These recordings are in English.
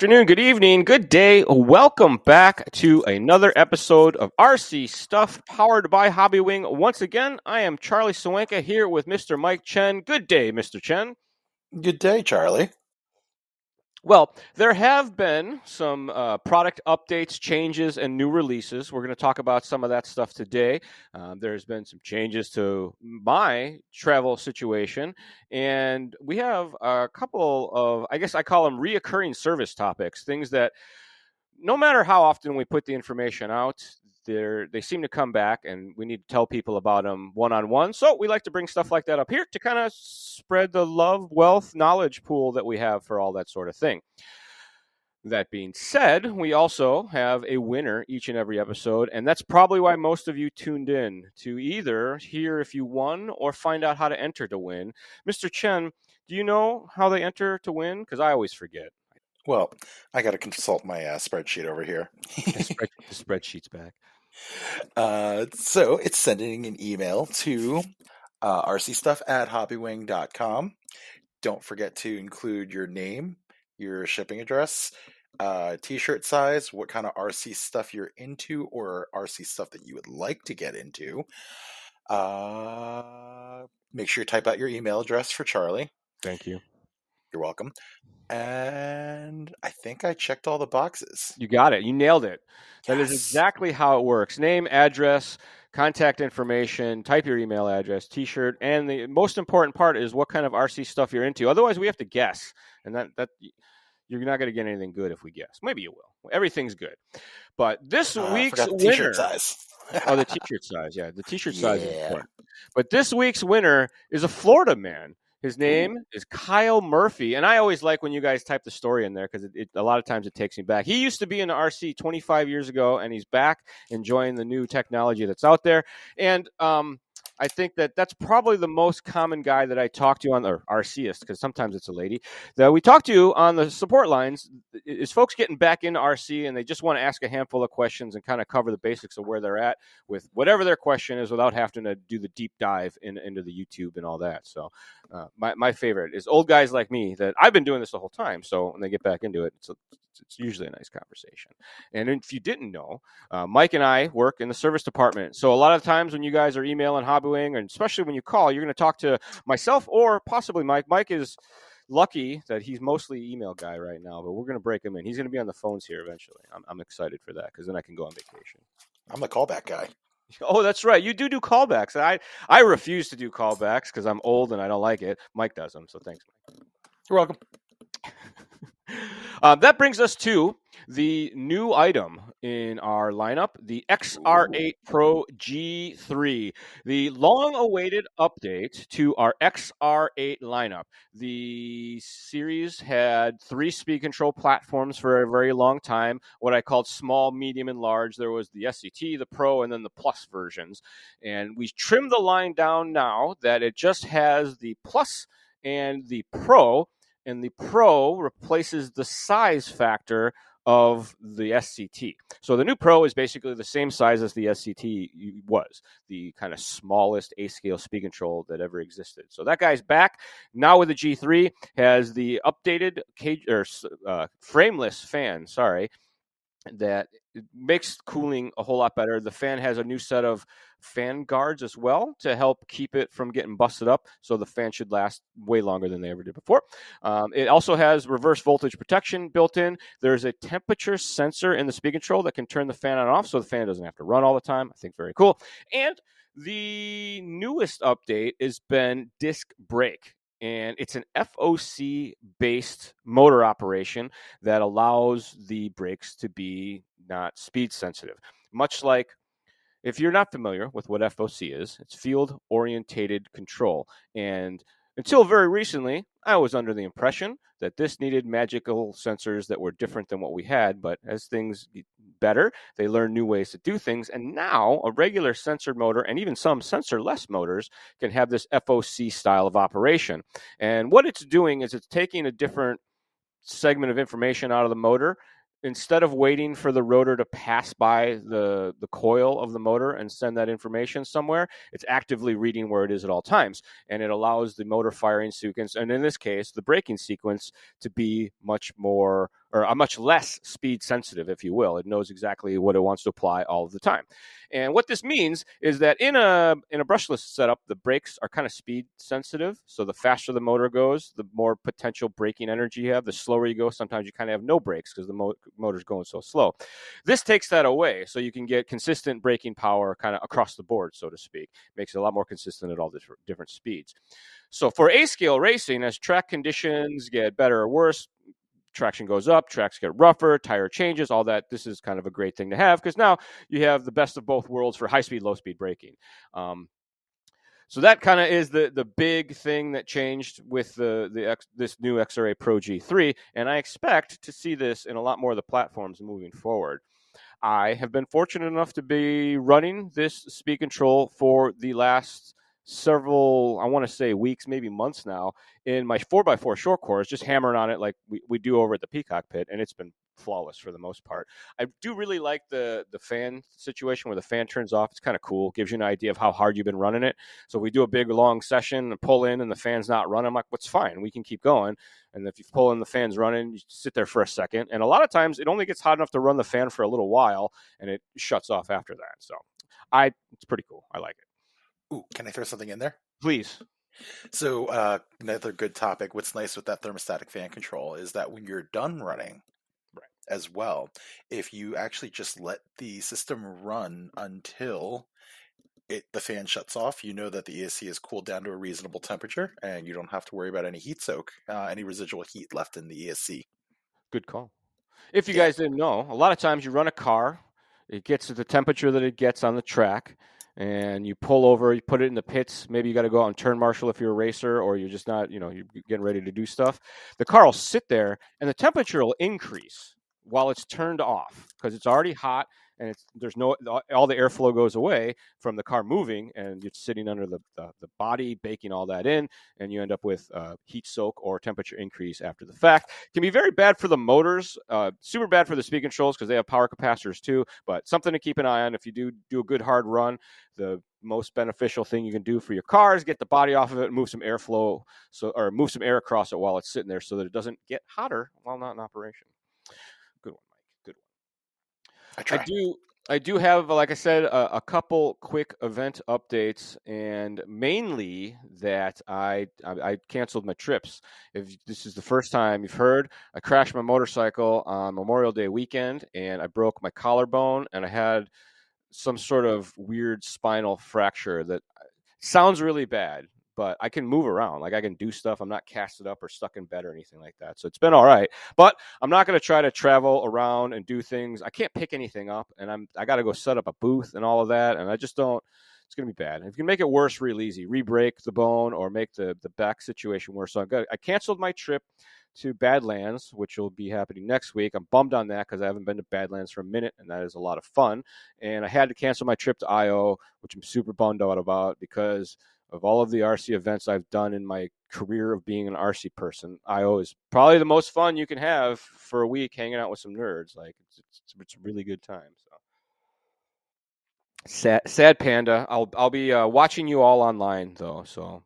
afternoon, good evening, good day. Welcome back to another episode of RC Stuff powered by Hobbywing. Once again, I am Charlie Sawenka here with Mr. Mike Chen. Good day, Mr. Chen. Good day, Charlie. Well, there have been some uh, product updates, changes, and new releases. We're going to talk about some of that stuff today. Um, there's been some changes to my travel situation, and we have a couple of, I guess I call them reoccurring service topics, things that no matter how often we put the information out, they they seem to come back, and we need to tell people about them one on one. So we like to bring stuff like that up here to kind of spread the love, wealth, knowledge pool that we have for all that sort of thing. That being said, we also have a winner each and every episode, and that's probably why most of you tuned in to either hear if you won or find out how to enter to win. Mr. Chen, do you know how they enter to win? Because I always forget. Well, I got to consult my uh, spreadsheet over here. the spreadsheet's back. Uh, so it's sending an email to uh, rcstuff at hobbywing.com. Don't forget to include your name, your shipping address, uh, t-shirt size, what kind of RC stuff you're into, or RC stuff that you would like to get into. Uh, make sure you type out your email address for Charlie. Thank you. You're welcome. And I think I checked all the boxes. You got it. You nailed it. That yes. is exactly how it works. Name, address, contact information, type your email address, t-shirt, and the most important part is what kind of RC stuff you're into. Otherwise, we have to guess, and that that you're not going to get anything good if we guess. Maybe you will. Everything's good, but this uh, week's winner. size. oh, the t-shirt size. Yeah, the t-shirt size yeah. is important. But this week's winner is a Florida man. His name is Kyle Murphy, and I always like when you guys type the story in there because a lot of times it takes me back. He used to be in the RC 25 years ago, and he's back enjoying the new technology that's out there. And um, I think that that's probably the most common guy that I talk to on the RCist because sometimes it's a lady that we talk to on the support lines is folks getting back into RC and they just want to ask a handful of questions and kind of cover the basics of where they're at with whatever their question is without having to do the deep dive in, into the YouTube and all that. So uh, my my favorite is old guys like me that I've been doing this the whole time. So when they get back into it, it's a, it's usually a nice conversation. And if you didn't know, uh, Mike and I work in the service department. So a lot of times when you guys are emailing Hobbywing, and especially when you call, you're going to talk to myself or possibly Mike. Mike is lucky that he's mostly email guy right now, but we're going to break him in. He's going to be on the phones here eventually. I'm, I'm excited for that because then I can go on vacation. I'm the callback guy. Oh, that's right. You do do callbacks. I I refuse to do callbacks because I'm old and I don't like it. Mike does them, so thanks, Mike. You're welcome. Uh, that brings us to the new item in our lineup the XR8 Pro G3, the long awaited update to our XR8 lineup. The series had three speed control platforms for a very long time, what I called small, medium, and large. There was the SCT, the Pro, and then the Plus versions. And we trimmed the line down now that it just has the Plus and the Pro and the Pro replaces the size factor of the SCT. So the new Pro is basically the same size as the SCT was, the kind of smallest A scale speed control that ever existed. So that guy's back now with the G3 has the updated cage or uh, frameless fan. Sorry, that makes cooling a whole lot better. The fan has a new set of fan guards as well to help keep it from getting busted up. So the fan should last way longer than they ever did before. Um, it also has reverse voltage protection built in. There's a temperature sensor in the speed control that can turn the fan on and off so the fan doesn't have to run all the time. I think very cool. And the newest update has been disc brake and it's an FOC based motor operation that allows the brakes to be not speed sensitive. Much like if you're not familiar with what FOC is, it's field orientated control. And until very recently, I was under the impression that this needed magical sensors that were different than what we had. But as things better, they learn new ways to do things. And now a regular sensor motor and even some sensor-less motors can have this FOC style of operation. And what it's doing is it's taking a different segment of information out of the motor instead of waiting for the rotor to pass by the the coil of the motor and send that information somewhere it's actively reading where it is at all times and it allows the motor firing sequence and in this case the braking sequence to be much more or a much less speed sensitive, if you will. It knows exactly what it wants to apply all of the time. And what this means is that in a in a brushless setup, the brakes are kind of speed sensitive. So the faster the motor goes, the more potential braking energy you have. The slower you go, sometimes you kind of have no brakes because the mo- motor's going so slow. This takes that away, so you can get consistent braking power kind of across the board, so to speak. Makes it a lot more consistent at all different, different speeds. So for A scale racing, as track conditions get better or worse, traction goes up, tracks get rougher, tire changes, all that. This is kind of a great thing to have because now you have the best of both worlds for high speed, low speed braking. Um, so that kind of is the the big thing that changed with the the X, this new XR8 Pro G3, and I expect to see this in a lot more of the platforms moving forward. I have been fortunate enough to be running this speed control for the last several, I want to say weeks, maybe months now, in my 4x4 short course, just hammering on it like we, we do over at the Peacock Pit, and it's been flawless for the most part. I do really like the the fan situation where the fan turns off. It's kind of cool. Gives you an idea of how hard you've been running it. So we do a big long session and pull in and the fan's not running. I'm like, what's fine? We can keep going. And if you pull in the fan's running, you sit there for a second. And a lot of times it only gets hot enough to run the fan for a little while and it shuts off after that. So I it's pretty cool. I like it. Ooh, can I throw something in there? Please. So, uh, another good topic. What's nice with that thermostatic fan control is that when you're done running, right. as well, if you actually just let the system run until it the fan shuts off, you know that the ESC is cooled down to a reasonable temperature, and you don't have to worry about any heat soak, uh, any residual heat left in the ESC. Good call. If you yeah. guys didn't know, a lot of times you run a car, it gets to the temperature that it gets on the track and you pull over, you put it in the pits. Maybe you got to go out and turn marshal if you're a racer, or you're just not, you know, you're getting ready to do stuff. The car will sit there, and the temperature will increase while it's turned off because it's already hot and it's there's no all the airflow goes away from the car moving and it's sitting under the, the, the body baking all that in and you end up with uh, heat soak or temperature increase after the fact. Can be very bad for the motors uh, super bad for the speed controls because they have power capacitors too but something to keep an eye on if you do do a good hard run the most beneficial thing you can do for your car is get the body off of it and move some airflow so or move some air across it while it's sitting there so that it doesn't get hotter while not in operation I, do. I do have, like I said, a, a, couple quick event updates, and mainly that I, I, I canceled my trips. If this is the first time you've heard, I crashed my motorcycle on Memorial Day weekend, and I broke my collarbone, and I had some sort of weird spinal fracture that uh, sounds really bad but I can move around. Like I can do stuff. I'm not casted up or stuck in bed or anything like that. So it's been all right. But I'm not going to try to travel around and do things. I can't pick anything up, and I'm I got to go set up a booth and all of that, and I just don't. It's going to be bad. If you can make it worse real easy, re-break the bone or make the the back situation worse. So I, I canceled my trip to Badlands, which will be happening next week. I'm bummed on that because I haven't been to Badlands for a minute, and that is a lot of fun. And I had to cancel my trip to IO, which I'm super bummed out about because of all of the RC events I've done in my career of being an RC person, IO is probably the most fun you can have for a week hanging out with some nerds. Like it's it's, it's a really good time. So sad, sad panda. I'll I'll be uh, watching you all online though. So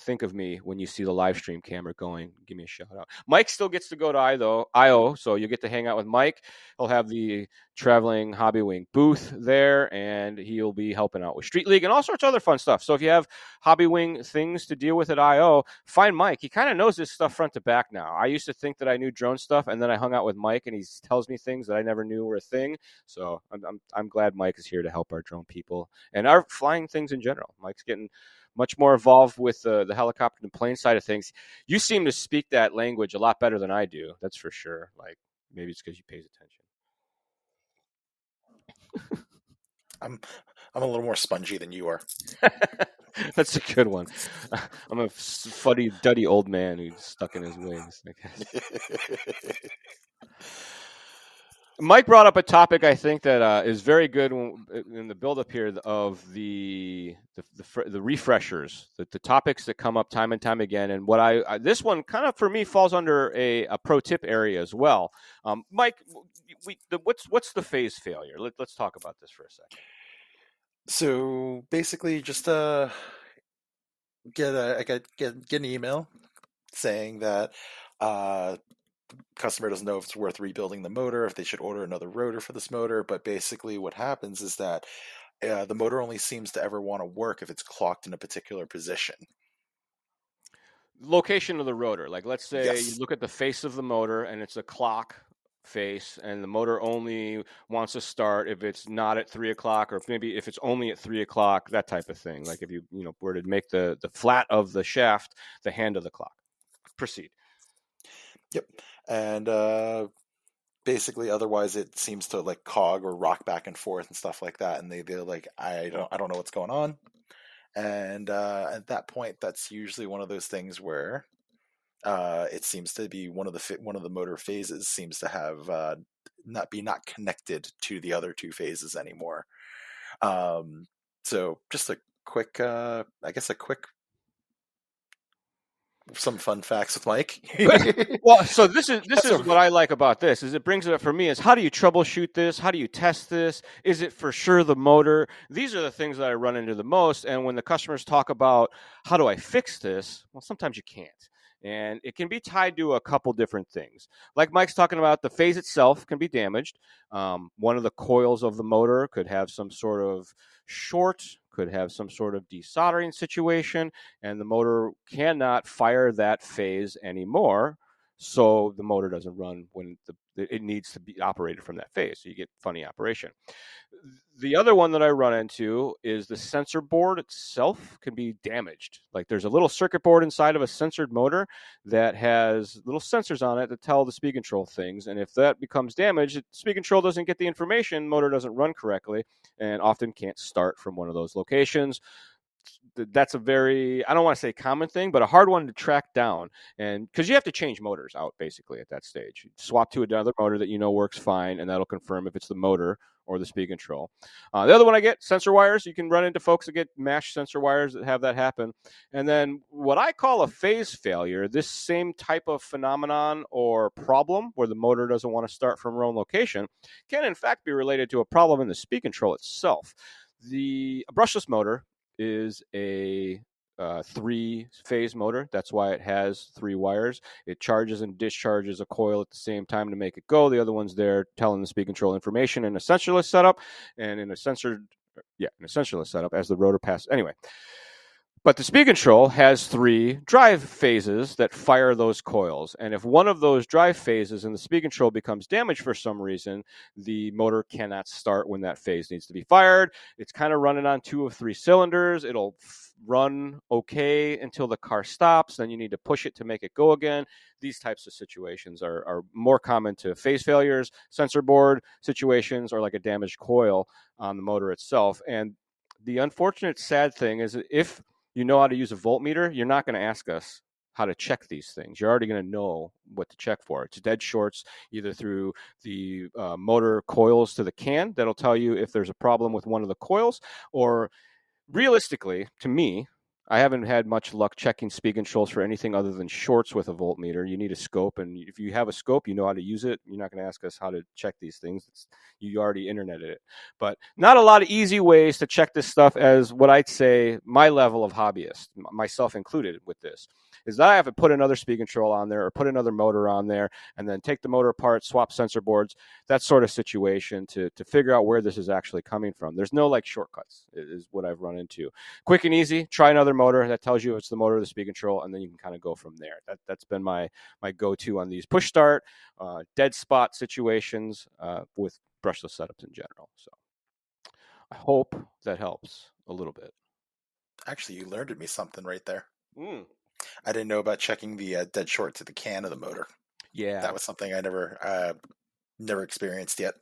think of me when you see the live stream camera going. Give me a shout out. Mike still gets to go to IO, though IO, so you get to hang out with Mike. He'll have the traveling Hobbywing booth there, and he'll be helping out with Street League and all sorts of other fun stuff. So if you have Hobbywing things to deal with at IO, find Mike. He kind of knows this stuff front to back now. I used to think that I knew drone stuff, and then I hung out with Mike, and he tells me things that I never knew were a thing. So I'm, I'm, I'm glad Mike is here to help our drone people and our flying things in general. Mike's getting much more involved with uh, the helicopter and plane side of things. You seem to speak that language a lot better than I do. That's for sure. Like maybe it's because you pays attention. I'm I'm a little more spongy than you are. That's a good one. I'm a fuddy duddy old man who's stuck in his ways. Mike brought up a topic I think that uh, is very good in the build-up here of the the, the, the refreshers, the, the, topics that come up time and time again. And what I, I this one kind of for me falls under a, a pro tip area as well. Um, Mike, we, what's what's the phase failure? Let, us talk about this for a second. So basically, just uh, get a I get get an email saying that uh, customer doesn't know if it's worth rebuilding the motor, if they should order another rotor for this motor. But basically, what happens is that uh, the motor only seems to ever want to work if it's clocked in a particular position. Location of the rotor. Like, let's say Yes. you look at the face of the motor and it's a clock face, and the motor only wants to start if it's not at three o'clock, or maybe if it's only at three o'clock, that type of thing. Like if you you know were to make the the flat of the shaft the hand of the clock. Proceed. Yep. And uh, basically, otherwise, it seems to like cog or rock back and forth and stuff like that. And they they're like, I don't I don't know what's going on. And uh, at that point, that's usually one of those things where uh, it seems to be one of the one of the motor phases seems to have uh, not be not connected to the other two phases anymore. Um, so just a quick, uh, I guess, a quick some fun facts with Mike. Well, so this is this That's is a- what I like about this is it brings it up for me is how do you troubleshoot this? How do you test this? Is it for sure the motor? These are the things that I run into the most. And when the customers talk about how do I fix this, well, sometimes you can't. And it can be tied to a couple different things. Like Mike's talking about, the phase itself can be damaged. Um, one of the coils of the motor could have some sort of short, could have some sort of desoldering situation, and the motor cannot fire that phase anymore so the motor doesn't run when the, it needs to be operated from that phase. So you get funny operation. The other one that I run into is the sensor board itself can be damaged. Like there's a little circuit board inside of a sensored motor that has little sensors on it that tell the speed control things. And if that becomes damaged, speed control doesn't get the information, motor doesn't run correctly, and often can't start from one of those locations that's a very I don't want to say common thing, but a hard one to track down. And because you have to change motors out basically at that stage, swap to another motor that you know works fine, and that'll confirm if it's the motor or the speed control. Uh, the other one I get sensor wires. You can run into folks that get mashed sensor wires that have that happen. And then what I call a phase failure, this same type of phenomenon or problem where the motor doesn't want to start from wrong location, can in fact be related to a problem in the speed control itself. The brushless motor is a uh, three phase motor. That's why it has three wires. It charges and discharges a coil at the same time to make it go. The other one's there telling the speed control information in a sensorless setup and in a sensor, yeah, in a sensorless setup as the rotor passes. Anyway, but the speed control has three drive phases that fire those coils. And if one of those drive phases in the speed control becomes damaged for some reason, the motor cannot start when that phase needs to be fired. It's kind of running on two of three cylinders. It'll run okay until the car stops. Then you need to push it to make it go again. These types of situations are, are more common to phase failures, sensor board situations, or like a damaged coil on the motor itself. And the unfortunate, sad thing is if you know how to use a voltmeter, you're not going to ask us how to check these things. You're already going to know what to check for. It's dead shorts, either through the uh, motor coils to the can, that'll tell you if there's a problem with one of the coils, or realistically, to me, I haven't had much luck checking speed controls for anything other than shorts with a voltmeter. You need a scope, and if you have a scope, you know how to use it. You're not going to ask us how to check these things. It's, you already interneted it. But not a lot of easy ways to check this stuff as what I'd say my level of hobbyist, myself included with this, is that I have to put another speed control on there or put another motor on there and then take the motor apart, swap sensor boards, that sort of situation to, to figure out where this is actually coming from. There's no like shortcuts, is what I've run into. Quick and easy, try another motor that tells you it's the motor or the speed control, and then you can kind of go from there. That, that's been my, my go to on these push start, uh, dead spot situations uh, with brushless setups in general. So I hope that helps a little bit. Actually, you learned me something right there. Mm. I didn't know about checking the uh, dead short to the can of the motor. Yeah. That was something I never uh, never experienced yet.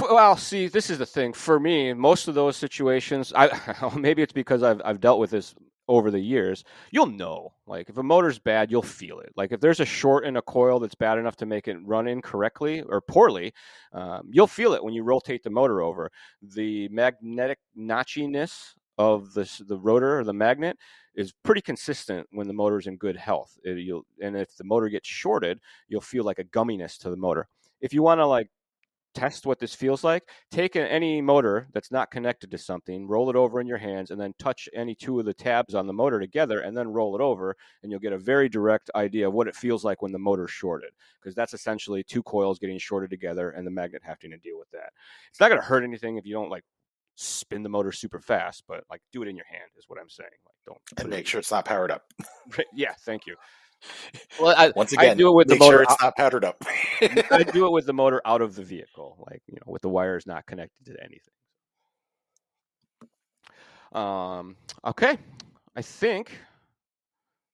Well, see, this is the thing. For me, most of those situations, I maybe it's because I've I've dealt with this over the years. You'll know, like if a motor's bad, you'll feel it. Like if there's a short in a coil that's bad enough to make it run incorrectly or poorly, um, you'll feel it when you rotate the motor over. The magnetic notchiness of the the rotor or the magnet is pretty consistent when the motor's in good health. It- you'll, and if the motor gets shorted, you'll feel like a gumminess to the motor. If you want to like test what this feels like, take any motor that's not connected to something, roll it over in your hands, and then touch any two of the tabs on the motor together, and then roll it over, and you'll get a very direct idea of what it feels like when the motor's shorted, because that's essentially two coils getting shorted together and the magnet having to deal with that. It's not going to hurt anything if you don't like spin the motor super fast, but like do it in your hand is what I'm saying. Like don't and make sure it's not powered up. yeah, thank you. Well, I, once again, I do it with the motor. Sure it's not powdered up. I do it with the motor out of the vehicle, like you know, with the wires not connected to anything. Um. Okay, I think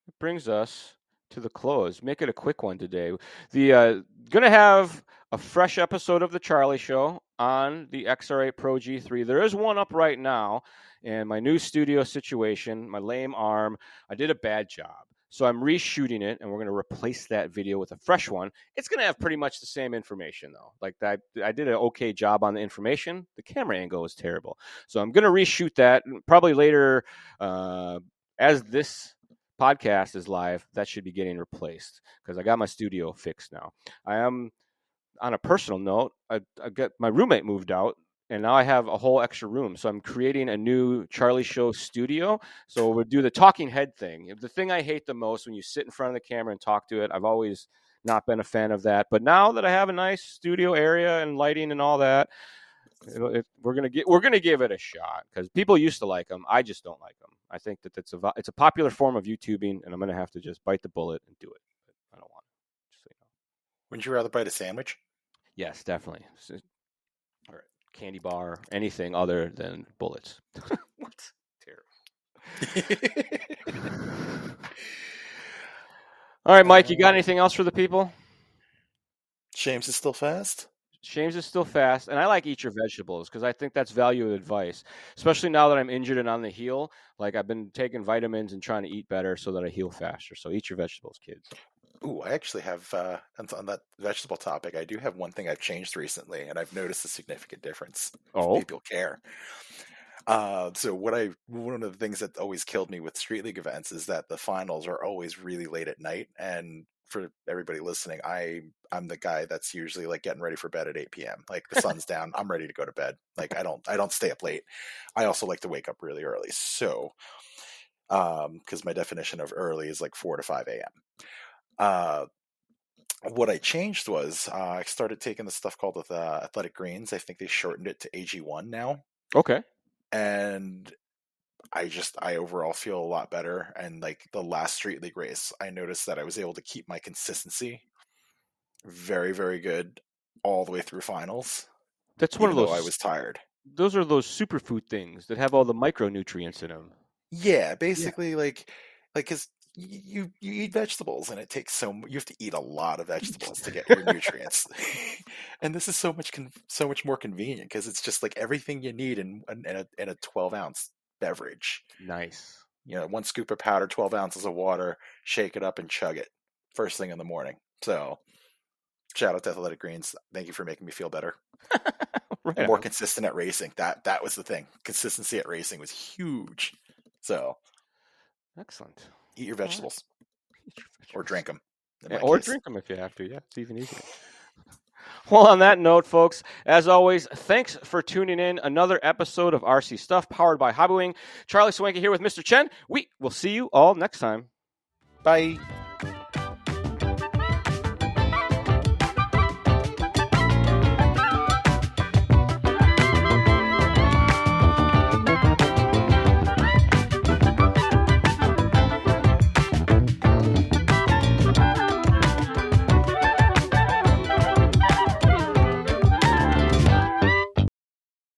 it brings us to the close. Make it a quick one today. The uh, gonna have a fresh episode of the Charlie Show on the XR8 Pro G3. There is one up right now, and my new studio situation, my lame arm. I did a bad job. So I'm reshooting it, and we're going to replace that video with a fresh one. It's going to have pretty much the same information, though. Like I, I did an okay job on the information. The camera angle is terrible, so I'm going to reshoot that probably later. Uh, as this podcast is live, that should be getting replaced because I got my studio fixed now. I am on a personal note. I, I got my roommate moved out and now I have a whole extra room. So I'm creating a new Charlie Show studio. So we'll do the talking head thing. The thing I hate the most when you sit in front of the camera and talk to it. I've always not been a fan of that, but now that I have a nice studio area and lighting and all that, it, we're gonna get we're gonna give it a shot because people used to like them. I just don't like them. I think that it's a it's a popular form of YouTubing, and I'm gonna have to just bite the bullet and do it. But I don't want it. Just so you know. Wouldn't you rather bite a sandwich? Yes, definitely Or candy bar, anything other than bullets. what? Terrible. All right, Mike, you got uh, anything else for the people? James is still fast. James is still fast, and I like eat your vegetables because I think that's value advice, especially now that I'm injured and on the heel. Like I've been taking vitamins and trying to eat better so that I heal faster. So eat your vegetables, kids. Ooh, I actually have uh, on that vegetable topic. I do have one thing I've changed recently, and I've noticed a significant difference. Oh, people care. Uh, so what I one of the things that always killed me with street league events is that the finals are always really late at night, and for everybody listening, I I'm the guy that's usually like getting ready for bed at 8 p.m. Like the sun's down, I'm ready to go to bed. Like I don't I don't stay up late. I also like to wake up really early. So, um, because my definition of early is like 4 to 5 a.m. Uh, what I changed was uh, I started taking the stuff called the Athletic Greens. I think they shortened it to AG1 now. Okay. And I just I overall feel a lot better. And like the last street league race, I noticed that I was able to keep my consistency very very good all the way through finals. That's one of those. I was tired. Those are those superfood things that have all the micronutrients in them. Yeah, basically yeah. like like because you you eat vegetables and it takes so you have to eat a lot of vegetables to get your nutrients and this is so much con- so much more convenient because it's just like everything you need in, in, a, in a 12 ounce beverage nice you know one scoop of powder 12 ounces of water shake it up and chug it first thing in the morning so shout out to athletic greens thank you for making me feel better right more consistent at racing that that was the thing consistency at racing was huge so excellent Eat your vegetables. Eat your vegetables. Or drink them. Yeah, or case. drink them if you have to. Yeah, it's even easier. Well, on that note, folks, as always, thanks for tuning in. Another episode of RC Stuff powered by Hobbywing. Charlie Swanky here with Mr. Chen. We will see you all next time. Bye.